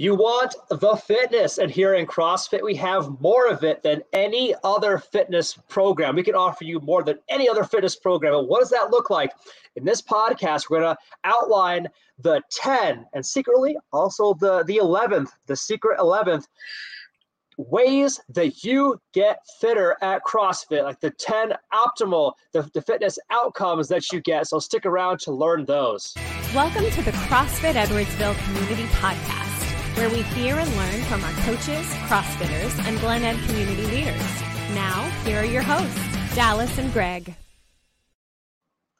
You want the fitness, and here in CrossFit, we have more of it than any other fitness program. We can offer you more than any other fitness program. And what does that look like? In this podcast, we're going to outline the 10 and secretly also the, the 11th, the secret 11th ways that you get fitter at CrossFit, like the 10 optimal, the, the fitness outcomes that you get. So stick around to learn those. Welcome to the CrossFit Edwardsville Community Podcast where we hear and learn from our coaches, CrossFitters, and Glen Ed community leaders. Now, here are your hosts, Dallas and Greg.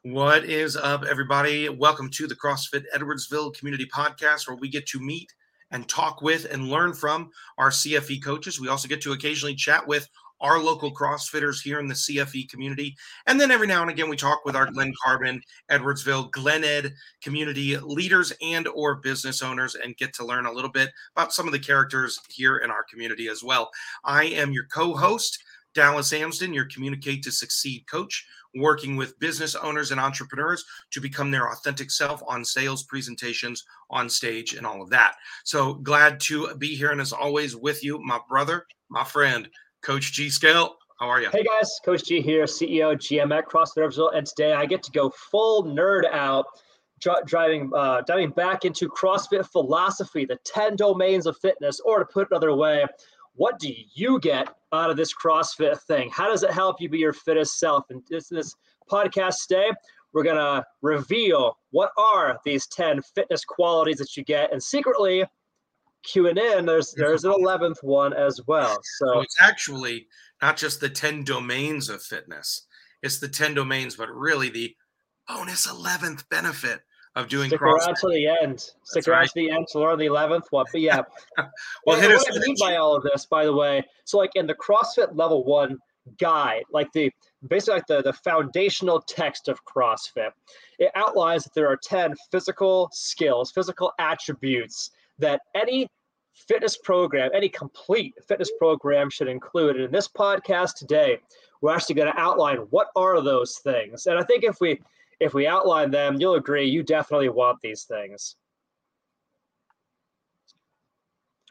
What is up, everybody? Welcome to the CrossFit Edwardsville Community Podcast, where we get to meet and talk with and learn from our CFE coaches. We also get to occasionally chat with our local CrossFitters here in the CFE community. And then every now and again, we talk with our Glen Carbon, Edwardsville, Glen Ed community leaders and or business owners and get to learn a little bit about some of the characters here in our community as well. I am your co-host, Dallas Amsden, your Communicate to Succeed coach, working with business owners and entrepreneurs to become their authentic self on sales presentations, on stage, and all of that. So glad to be here. And as always, with you, my brother, my friend, Coach G Scale. How are you? Hey guys, Coach G here, CEO GM at CrossFit Edwardsville, and today I get to go full nerd out, driving uh, diving back into CrossFit philosophy, the ten domains of fitness, or to put it another way, what do you get out of this CrossFit thing? How does it help you be your fittest self? And this, this podcast today, we're gonna reveal what are these ten fitness qualities that you get, and secretly queuing in, there's there's an eleventh one as well. So oh, it's actually not just the ten domains of fitness; it's the ten domains, but really the bonus eleventh benefit of doing. Stick CrossFit. around to the end. Stick That's around right. to the end to learn the eleventh one. But yeah, well, hit us what I mean by all of this, by the way. So like in the CrossFit level one guide, like the basically like the, the foundational text of CrossFit. It outlines that there are 10 physical skills, physical attributes that any fitness program, any complete fitness program should include. And in this podcast today, we're actually going to outline what are those things. And I think if we if we outline them, you'll agree you definitely want these things.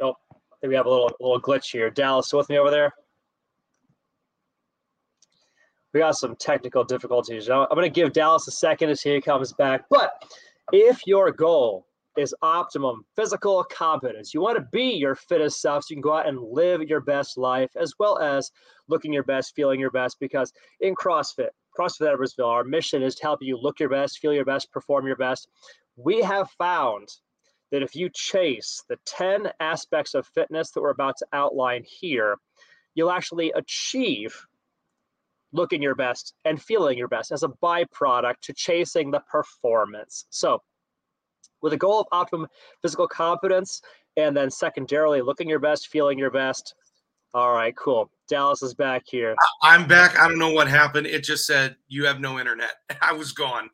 Oh, I think we have a little little glitch here. Dallas, with me over there? We got some technical difficulties. I'm going to give Dallas a second as he comes back. But if your goal is optimum physical competence. You want to be your fittest self so you can go out and live your best life as well as looking your best, feeling your best. Because in CrossFit, CrossFit Edwardsville, our mission is to help you look your best, feel your best, perform your best. We have found that if you chase the 10 aspects of fitness that we're about to outline here, you'll actually achieve looking your best and feeling your best as a byproduct to chasing the performance. So, with a goal of optimum physical competence and then secondarily looking your best, feeling your best. All right, cool. Dallas is back here. I'm back. I don't know what happened. It just said you have no internet. I was gone.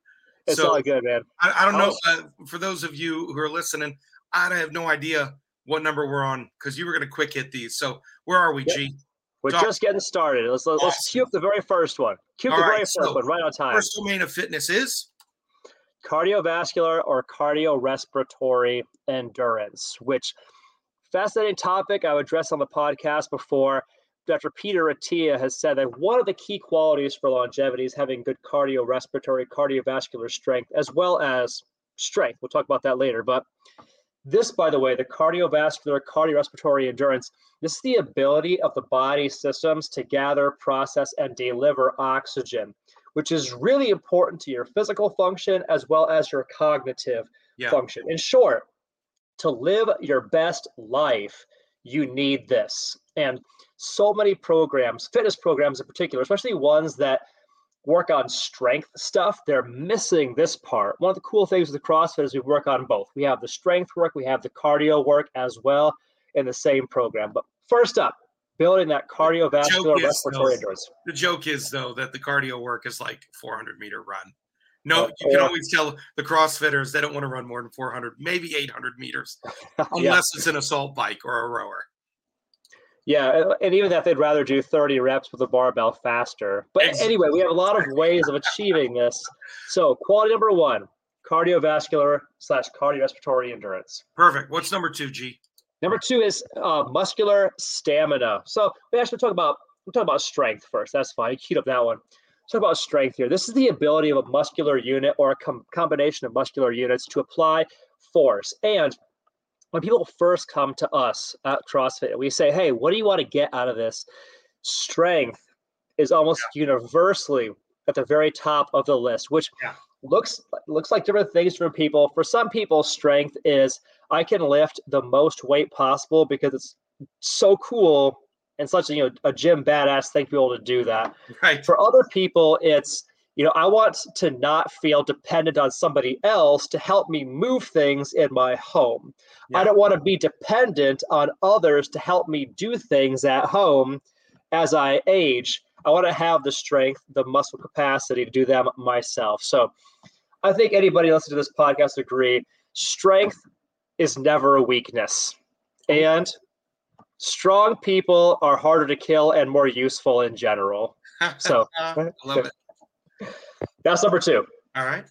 It's so, all good, man. I, I don't know. Uh, for those of you who are listening, I have no idea what number we're on because you were going to quick hit these. So where are we, yep. G? We're Talk. just getting started. Let's let's, awesome. let's cue up the very first one. Cue up the right, very first so one right on time. First domain of fitness is cardiovascular or cardiorespiratory endurance, which fascinating topic I've addressed on the podcast before. Dr. Peter Attia has said that one of the key qualities for longevity is having good cardiorespiratory, cardiovascular strength, as well as strength. We'll talk about that later. But this, by the way, the cardiovascular, cardiorespiratory endurance, this is the ability of the body systems to gather, process, and deliver oxygen which is really important to your physical function as well as your cognitive yeah. function. In short, to live your best life, you need this. And so many programs, fitness programs in particular, especially ones that work on strength stuff, they're missing this part. One of the cool things with the CrossFit is we work on both. We have the strength work, we have the cardio work as well in the same program. But first up, building that cardiovascular respiratory endurance. The joke is though that the cardio work is like 400 meter run. No, you can always tell the CrossFitters they don't want to run more than 400, maybe 800 meters, unless yeah. it's an assault bike or a rower. Yeah, and even that they'd rather do 30 reps with a barbell faster. But exactly. anyway, we have a lot of ways of achieving this. So, quality number one cardiovascular slash cardiorespiratory endurance. Perfect. What's number two, G? Number two is uh, muscular stamina. So we actually talk about we talk about strength first. That's fine. You keep up that one. Talk about strength here. This is the ability of a muscular unit or a com- combination of muscular units to apply force. And when people first come to us at CrossFit, we say, "Hey, what do you want to get out of this?" Strength is almost yeah. universally at the very top of the list, which yeah. looks looks like different things for people. For some people, strength is I can lift the most weight possible because it's so cool and such a you know a gym badass thing to be able to do that. Right. For other people, it's you know I want to not feel dependent on somebody else to help me move things in my home. Yeah. I don't want to be dependent on others to help me do things at home as I age. I want to have the strength, the muscle capacity to do them myself. So I think anybody listening to this podcast agree strength is never a weakness. And strong people are harder to kill and more useful in general. So I love it. That's number two. All right.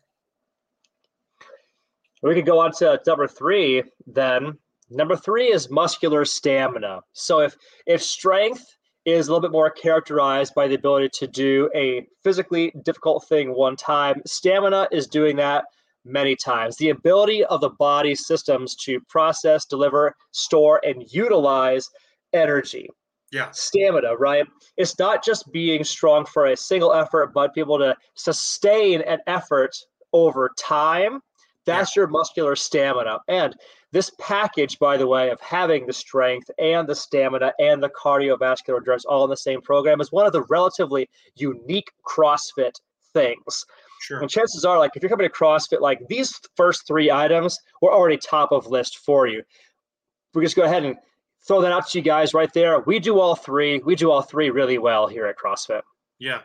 We could go on to number three then. Number three is muscular stamina. So if if strength is a little bit more characterized by the ability to do a physically difficult thing one time. Stamina is doing that many times. The ability of the body systems to process, deliver, store, and utilize energy. Yeah. Stamina, right? It's not just being strong for a single effort, but people to sustain an effort over time. That's yeah. your muscular stamina. And this package, by the way, of having the strength and the stamina and the cardiovascular endurance all in the same program is one of the relatively unique CrossFit things. Sure. And chances are, like, if you're coming to CrossFit, like these first three items were already top of list for you. We just go ahead and throw that out to you guys right there. We do all three. We do all three really well here at CrossFit. Yeah.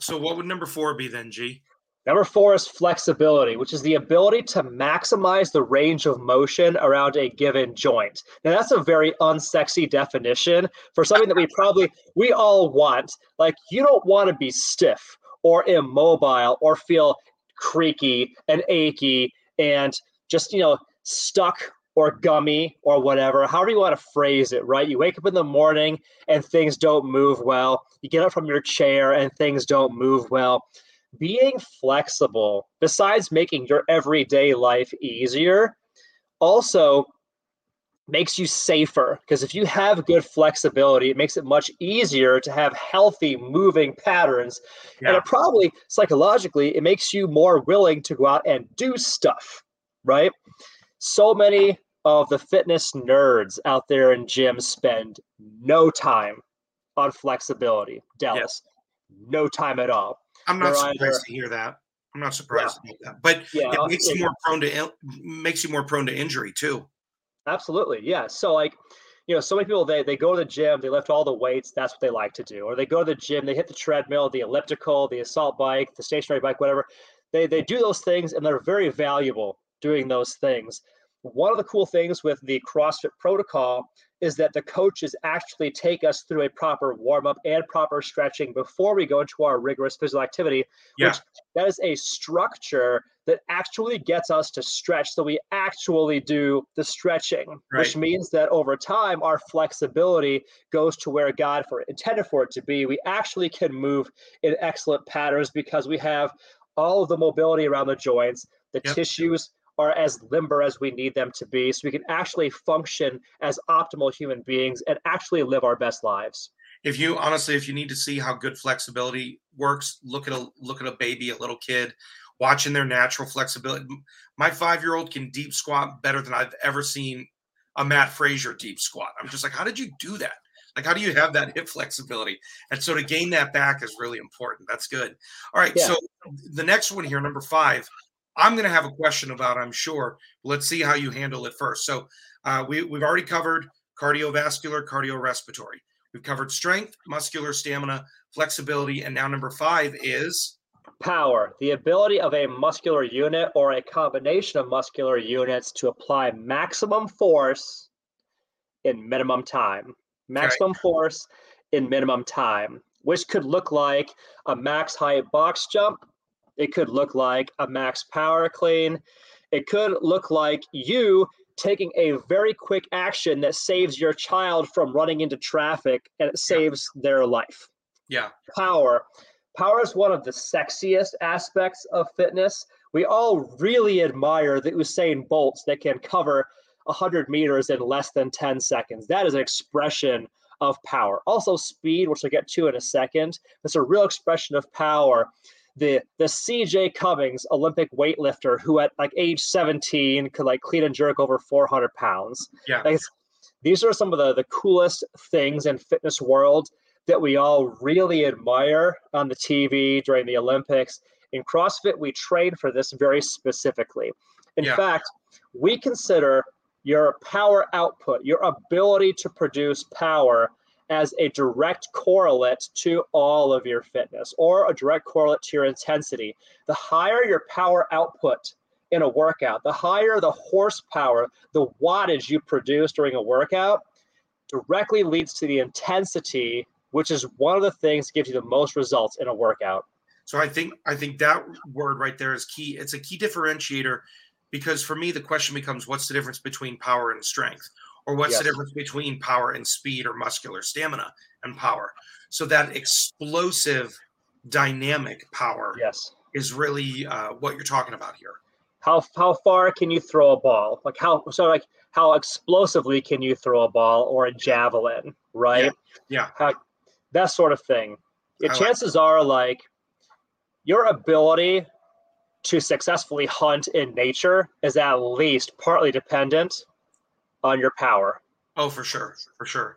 So, what would number four be then, G? Number four is flexibility, which is the ability to maximize the range of motion around a given joint. Now that's a very unsexy definition for something that we probably we all want. Like you don't want to be stiff or immobile or feel creaky and achy and just you know stuck or gummy or whatever, however you want to phrase it, right? You wake up in the morning and things don't move well. You get up from your chair and things don't move well being flexible, besides making your everyday life easier, also makes you safer because if you have good flexibility it makes it much easier to have healthy moving patterns yeah. and it probably psychologically it makes you more willing to go out and do stuff right so many of the fitness nerds out there in gyms spend no time on flexibility dallas yeah. no time at all I'm not surprised either, to hear that. I'm not surprised yeah. To hear that. But yeah, it makes you more prone to makes you more prone to injury too. Absolutely. Yeah. So like, you know, so many people they they go to the gym, they lift all the weights, that's what they like to do. Or they go to the gym, they hit the treadmill, the elliptical, the assault bike, the stationary bike, whatever. They they do those things and they're very valuable doing those things. One of the cool things with the CrossFit protocol is that the coaches actually take us through a proper warm up and proper stretching before we go into our rigorous physical activity. Yeah. Which that is a structure that actually gets us to stretch. So we actually do the stretching, right. which means that over time our flexibility goes to where God for intended for it to be. We actually can move in excellent patterns because we have all of the mobility around the joints, the yep. tissues are as limber as we need them to be so we can actually function as optimal human beings and actually live our best lives. If you honestly if you need to see how good flexibility works look at a look at a baby a little kid watching their natural flexibility. My five year old can deep squat better than i've ever seen a mat fraser deep squat. I'm just like how did you do that? Like how do you have that hip flexibility? And so to gain that back is really important. That's good. All right yeah. so the next one here number five I'm going to have a question about, I'm sure. Let's see how you handle it first. So uh, we, we've already covered cardiovascular, cardiorespiratory. We've covered strength, muscular stamina, flexibility, and now number five is power, the ability of a muscular unit or a combination of muscular units to apply maximum force in minimum time. Maximum okay. force in minimum time, which could look like a max height box jump, it could look like a max power clean. It could look like you taking a very quick action that saves your child from running into traffic and it saves yeah. their life. Yeah. Power. Power is one of the sexiest aspects of fitness. We all really admire the Usain Bolts that can cover 100 meters in less than 10 seconds. That is an expression of power. Also, speed, which I'll get to in a second. That's a real expression of power. The the CJ Cummings Olympic weightlifter who at like age 17 could like clean and jerk over 400 pounds. Yeah. Like these are some of the, the coolest things in fitness world that we all really admire on the TV during the Olympics. In CrossFit, we train for this very specifically. In yeah. fact, we consider your power output, your ability to produce power as a direct correlate to all of your fitness or a direct correlate to your intensity. The higher your power output in a workout, the higher the horsepower, the wattage you produce during a workout directly leads to the intensity, which is one of the things that gives you the most results in a workout. So I think I think that word right there is key. It's a key differentiator because for me the question becomes what's the difference between power and strength or what's yes. the difference between power and speed or muscular stamina and power? So that explosive dynamic power yes. is really uh, what you're talking about here. How how far can you throw a ball? Like how so like how explosively can you throw a ball or a javelin right? Yeah, yeah. How, that sort of thing. Yeah, chances like are like your ability to successfully hunt in nature is at least partly dependent on your power. Oh, for sure. For sure.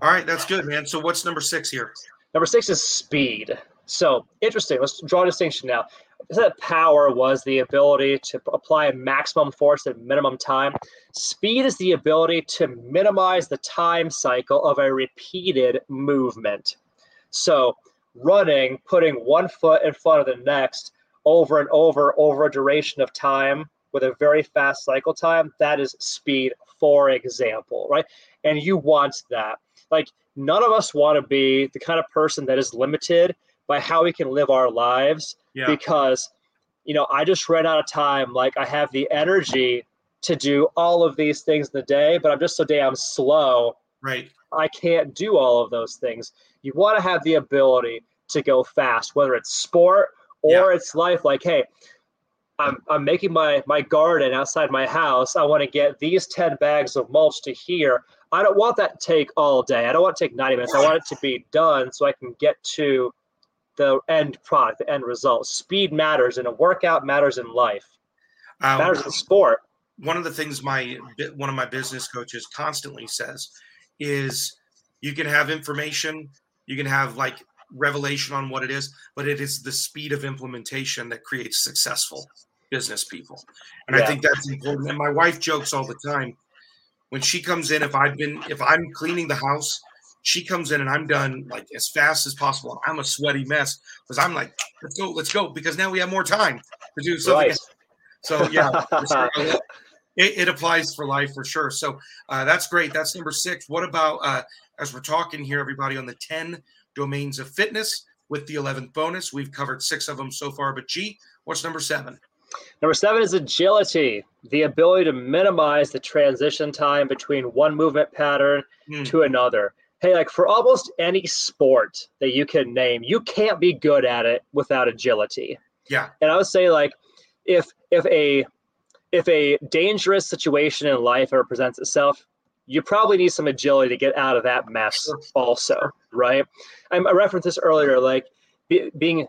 All right, that's good, man. So what's number six here? Number six is speed. So interesting. Let's draw a distinction now. That power was the ability to apply maximum force at minimum time. Speed is the ability to minimize the time cycle of a repeated movement. So running, putting one foot in front of the next over and over over a duration of time with a very fast cycle time, that is speed, for example, right? And you want that. Like, none of us want to be the kind of person that is limited by how we can live our lives yeah. because, you know, I just ran out of time. Like, I have the energy to do all of these things in the day, but I'm just so damn slow. Right. I can't do all of those things. You want to have the ability to go fast, whether it's sport or yeah. it's life like hey I'm, I'm making my my garden outside my house. I want to get these 10 bags of mulch to here. I don't want that to take all day. I don't want to take 90 minutes. I want it to be done so i can get to the end product the end result. Speed matters in a workout matters in life. Um, matters in sport. one of the things my one of my business coaches constantly says is you can have information you can have like revelation on what it is, but it is the speed of implementation that creates successful business people. And yeah. I think that's important. And my wife jokes all the time when she comes in, if I've been, if I'm cleaning the house, she comes in and I'm done like as fast as possible. I'm a sweaty mess because I'm like, let's go, let's go, because now we have more time to do something. Right. So yeah, it, it, applies for life for sure. So uh, that's great. That's number six. What about uh, as we're talking here, everybody on the 10 domains of fitness with the 11th bonus. We've covered six of them so far, but G, what's number seven? Number seven is agility, the ability to minimize the transition time between one movement pattern mm. to another. Hey, like for almost any sport that you can name, you can't be good at it without agility. Yeah. And I would say like if if a if a dangerous situation in life ever presents itself, you probably need some agility to get out of that mess also right i referenced this earlier like be, being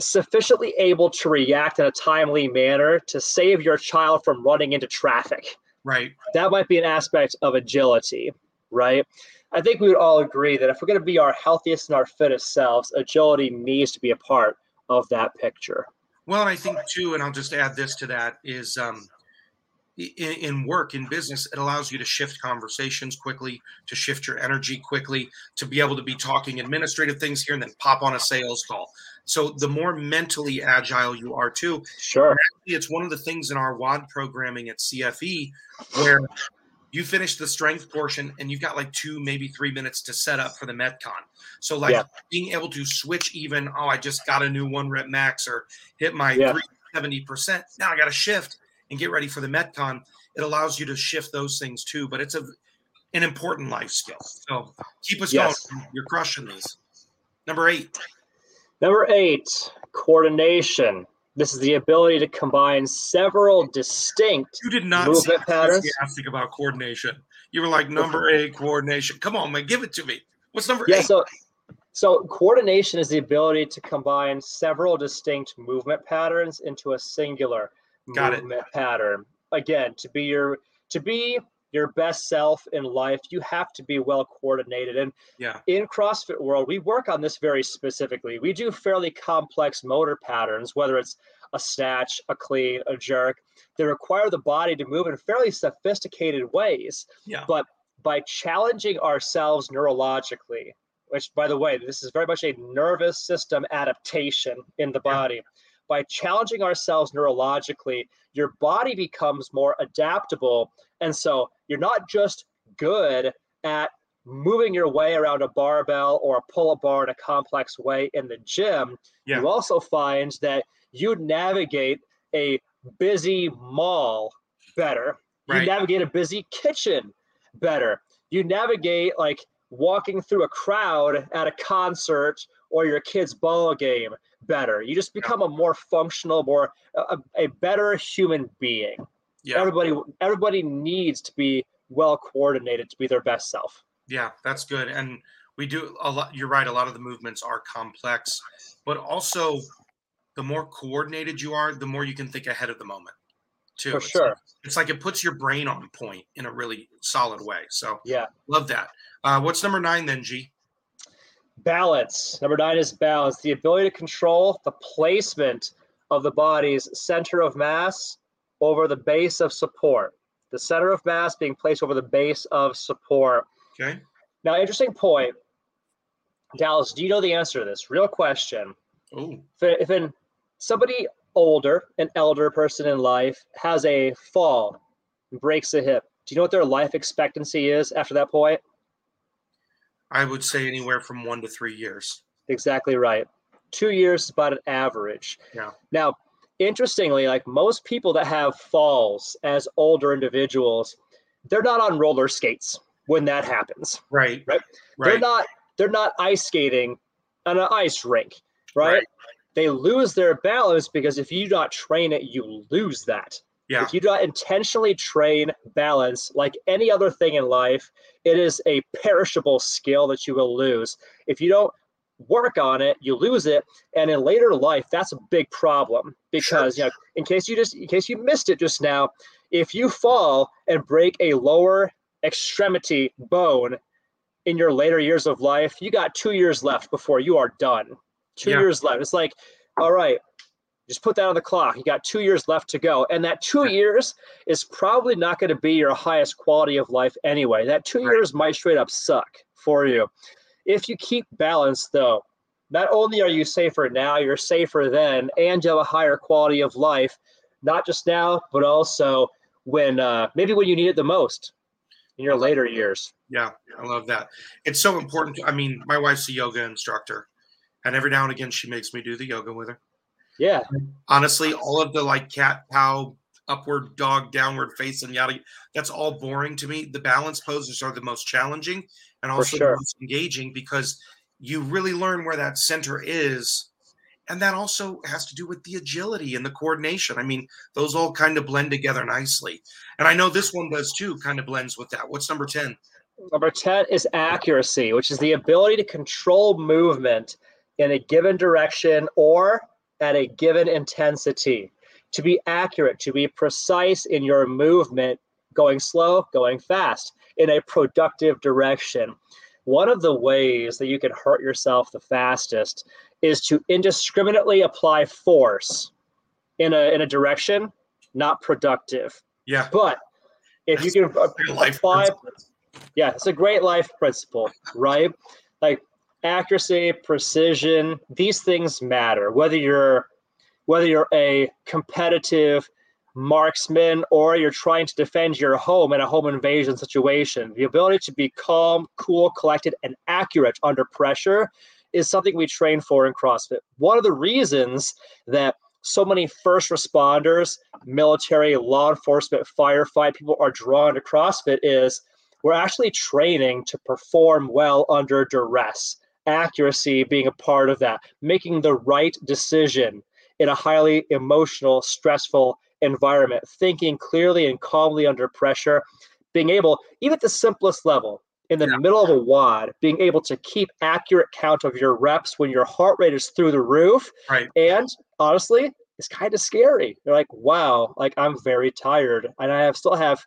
sufficiently able to react in a timely manner to save your child from running into traffic. Right. That might be an aspect of agility right? I think we would all agree that if we're going to be our healthiest and our fittest selves agility needs to be a part of that picture. Well and i think too and i'll just add this to that is um, in, work in business it allows you to shift conversations quickly to shift your energy quickly to be able to be talking administrative things here and then pop on a sales call so the more mentally agile you are too sure it's one of the things in our WOD programming at cfe where you finish the strength portion and you've got like two maybe three minutes to set up for the metcon so like yeah. being able to switch even oh i just got a new one rep max or hit my yeah. 70% now i got to shift and get ready for the Metcon it allows you to shift those things too. But it's a an important life skill. So keep us Yes. going. You're crushing these. Number eight. Number eight, coordination. This is the ability to combine several distinct You did not Movement patterns? enthusiastic about coordination. You were like number eight coordination. Come on, man, give it to me. What's number Yeah, eight? so so coordination is the ability to combine several distinct movement patterns into a singular Got it. movement pattern. Again, to be your to be your best self in life, you have to be well coordinated. And yeah, in CrossFit world, we work on this very specifically. We do fairly complex motor patterns, whether it's a snatch, a clean, a jerk. They require the body to move in fairly sophisticated ways yeah, but by challenging ourselves neurologically, which by the way, this is very much a nervous system adaptation in the Yeah. By challenging ourselves neurologically, your body becomes more adaptable. And so you're not just good at moving your way around a barbell or a pull up bar in a complex way in the gym. Yeah. You also find that you navigate a busy mall better. You navigate a busy kitchen better. You navigate like walking through a crowd at a concert or your kid's ball game better. You just become a more functional, more a, a better human being. yeah, Everybody everybody needs to be well coordinated to be their best self. yeah. That's good. And we do a lot. You're right. A lot of the movements are complex, but also the more coordinated you are, the more you can think ahead of the moment. Too. For It's sure. like- it's like it puts your brain on point in a really solid way. So Yeah. love that. Uh, what's number nine then, G? Balance. Number nine is balance. The ability to control the placement of the body's center of mass over the base of support. The center of mass being placed over the base of support. Okay. Now, interesting point. Dallas, do you know the answer to this? Real question. If, if in somebody older, an elder person in life, has a fall, and breaks a hip, do you know what their life expectancy is after that point? I would say anywhere from one to three years. Exactly right. Two years is about an average. Yeah. Now, interestingly, like most people that have falls as older individuals, they're not on roller skates when that happens. Right. Right. Right. They're not they're not ice skating on an ice rink, right? Right. They lose their balance because if you not train it, you lose that. Yeah. If you do not intentionally train balance like any other thing in life, it is a perishable skill that you will lose. If you don't work on it, you lose it. And in later life, that's a big problem because you know, in case you just in case you missed it just now, if you fall and break a lower extremity bone in your later years of life, you got two years left before you are done. Two Yeah. years left. It's like, all right, just put that on the clock. You got two years left to go. And that two years is probably not going to be your highest quality of life anyway. That two years might straight up suck for you. If you keep balance, though, not only are you safer now, you're safer then, and you have a higher quality of life, not just now, but also when uh, maybe when you need it the most in your later years. Yeah, I love that. It's so important. I mean, my wife's a yoga instructor, and every now and again she makes me do the yoga with her. Yeah, Honestly, all of the like cat, cow, upward dog, downward face, and yada, that's all boring to me. The balance poses are the most challenging and also sure. the most engaging because you really learn where that center is. And that also has to do with the agility and the coordination. I mean, those all kind of blend together nicely. And I know this one does too, kind of blends with that. What's number 10? Number 10 is accuracy, which is the ability to control movement in a given direction or at a given intensity. To be accurate, to be precise in your movement, going slow, going fast, in a productive direction. One of the ways that you can hurt yourself the fastest is to indiscriminately apply force in a, in a direction not productive. Yeah. But if you can Real life apply yeah, it's a great life principle, right? Like accuracy, precision, these things matter. Whether you're whether you're a competitive marksman or you're trying to defend your home in a home invasion situation, the ability to be calm, cool, collected, and accurate under pressure is something we train for in CrossFit. One of the reasons that so many first responders, military, law enforcement, firefight people are drawn to CrossFit is we're actually training to perform well under duress. Accuracy being a part of that, making the right decision in a highly emotional, stressful environment, thinking clearly and calmly under pressure, being able, even at the simplest level, in the yeah. middle of a WOD, being able to keep accurate count of your reps when your heart rate is through the roof. Right. And honestly, it's kind of scary. You're like, wow, like I'm very tired, and I have still have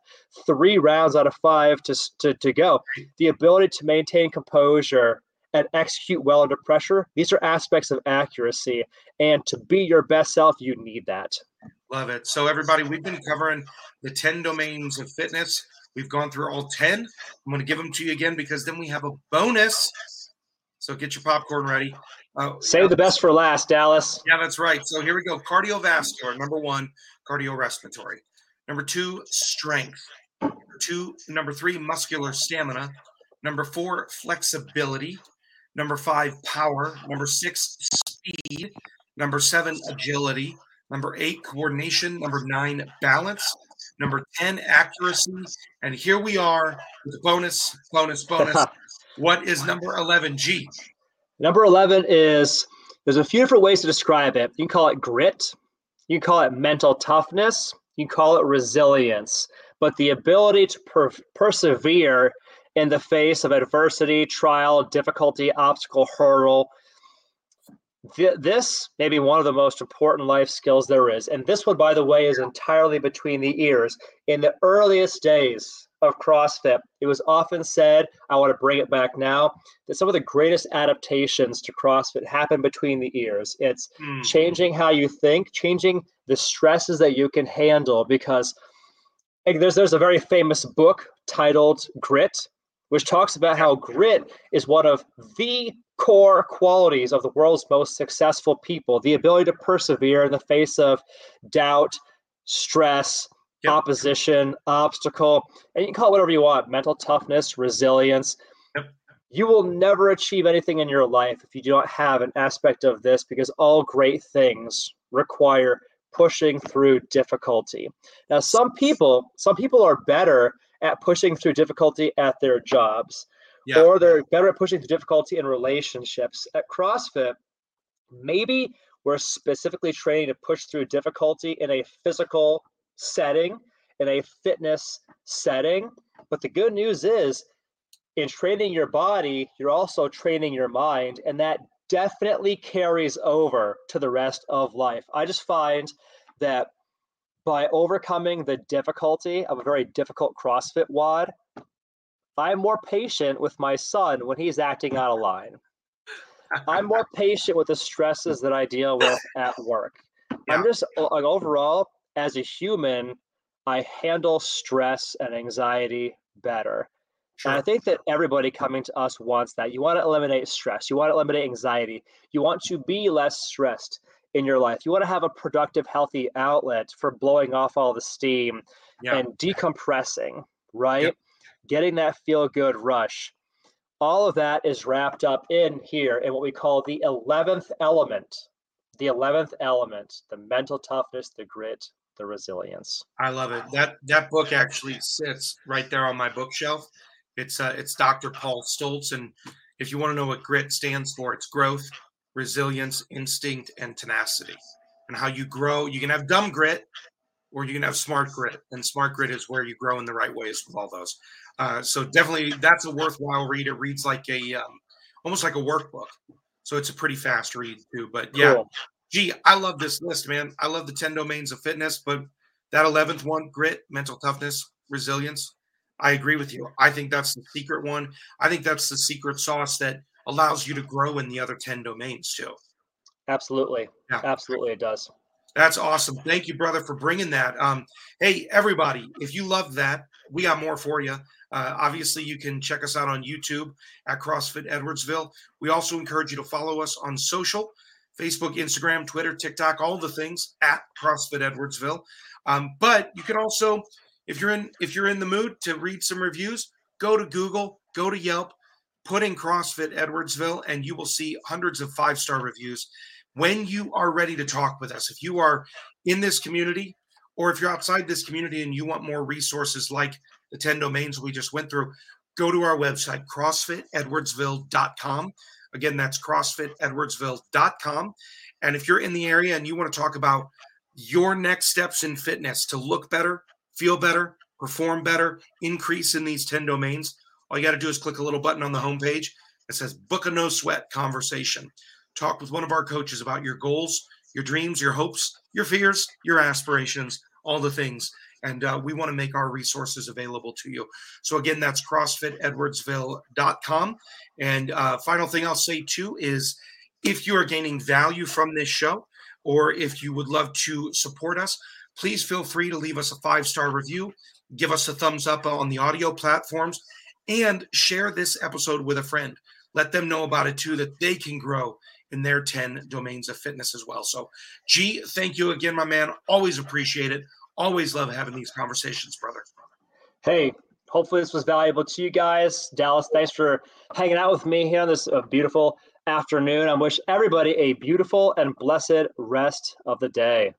three rounds out of five to to, to go. The ability to maintain composure and execute well under pressure. These are aspects of accuracy, and to be your best self, you need that. Love it. So everybody, we've been covering the ten domains of fitness. We've gone through all 10. I'm going to give them to you again because then we have a bonus. So get your popcorn ready. Uh, Save the best for last, Dallas. Yeah, that's right. So here we go. Cardiovascular, number one, cardiorespiratory. Number two, strength. Number two, number three, muscular stamina. Number four, flexibility. Number five, power. Number six, speed. Number seven, agility. Number eight, coordination. Number nine, balance. Number 10, accuracy. And here we are with the bonus, bonus, bonus. what is number 11, G? Number 11 is there's a few different ways to describe it. You can call it grit, you can call it mental toughness, you can call it resilience. But the ability to per- persevere in the face of adversity, trial, difficulty, obstacle, hurdle, this may be one of the most important life skills there is. And this one, by the way, is entirely between the ears. In the earliest days of CrossFit, it was often said, I want to bring it back now, that some of the greatest adaptations to CrossFit happen between the ears. It's mm. changing how you think, changing the stresses that you can handle. Because there's, there's a very famous book titled Grit, which talks about how grit is one of the core qualities of the world's most successful people the ability to persevere in the face of doubt, stress, yep. opposition, obstacle, and you can call it whatever you want mental toughness, resilience. Yep. You will never achieve anything in your life if you do not have an aspect of this because all great things require pushing through difficulty. Now, some people, some people are better at pushing through difficulty at their jobs yeah. or they're better at pushing through difficulty in relationships. At CrossFit, maybe we're specifically training to push through difficulty in a physical setting, in a fitness setting. But the good news is, in training your body, you're also training your mind, and that definitely carries over to the rest of life. I just find that by overcoming the difficulty of a very difficult CrossFit WOD, I'm more patient with my son when he's acting out of line. I'm more patient with the stresses that I deal with at work. Yeah. I'm just like overall, as a human, I handle stress and anxiety better. Sure. And I think that everybody coming to us wants that. You want to eliminate stress. You want to eliminate anxiety. You want to be less stressed in your life. You want to have a productive, healthy outlet for blowing off all the steam yeah. and decompressing, right? Yep getting that feel good rush. All of that is wrapped up in here in what we call the 11th element. The 11th element, the mental toughness, the grit, the resilience. I love it. That that book actually sits right there on my bookshelf. It's uh, it's Dr. Paul Stoltz, and if you want to know what grit stands for, it's growth, resilience, instinct, and tenacity. And how you grow. You can have dumb grit, or you can have smart grit, and smart grit is where you grow in the right ways with all those. Uh, so definitely, that's a worthwhile read. It reads like a um, almost like a workbook. So it's a pretty fast read too. But yeah, cool. gee, I love this list, man. I love the ten domains of fitness, but that eleventh one, grit, mental toughness, resilience. I agree with you. I think that's the secret one. I think that's the secret sauce that allows you to grow in the other 10 domains too. Absolutely. Yeah. Absolutely, it does. That's awesome. Thank you, brother, for bringing that. Um, hey, everybody, if you love that, we got more for you. Uh, obviously, you can check us out on YouTube at CrossFit Edwardsville. We also encourage you to follow us on social Facebook, Instagram, Twitter, TikTok, all the things at CrossFit Edwardsville. Um, but you can also, if you're in if you're in the mood to read some reviews, go to Google, go to Yelp, put in CrossFit Edwardsville, and you will see hundreds of five star reviews. when you are ready to talk with us, if you are in this community or if you're outside this community and you want more resources like the 10 domains we just went through, go to our website, crossfitedwardsville.com. Again, that's crossfitedwardsville.com. And if you're in the area and you want to talk about your next steps in fitness to look better, feel better, perform better, increase in these 10 domains, all you got to do is click a little button on the homepage that says book a no sweat conversation. Talk with one of our coaches about your goals, your dreams, your hopes, your fears, your aspirations, all the things. And uh, we want to make our resources available to you. So, again, that's CrossFitEdwardsville.com. And uh, final thing I'll say too is if you are gaining value from this show, or if you would love to support us, please feel free to leave us a five star review, give us a thumbs up on the audio platforms, and share this episode with a friend. Let them know about it too, that they can grow in their 10 domains of fitness as well. So, G, thank you again, my man. Always appreciate it. Always love having these conversations, brother. Hey, hopefully this was valuable to you guys. Dallas, thanks for hanging out with me here on this uh, beautiful afternoon. I wish everybody a beautiful and blessed rest of the day.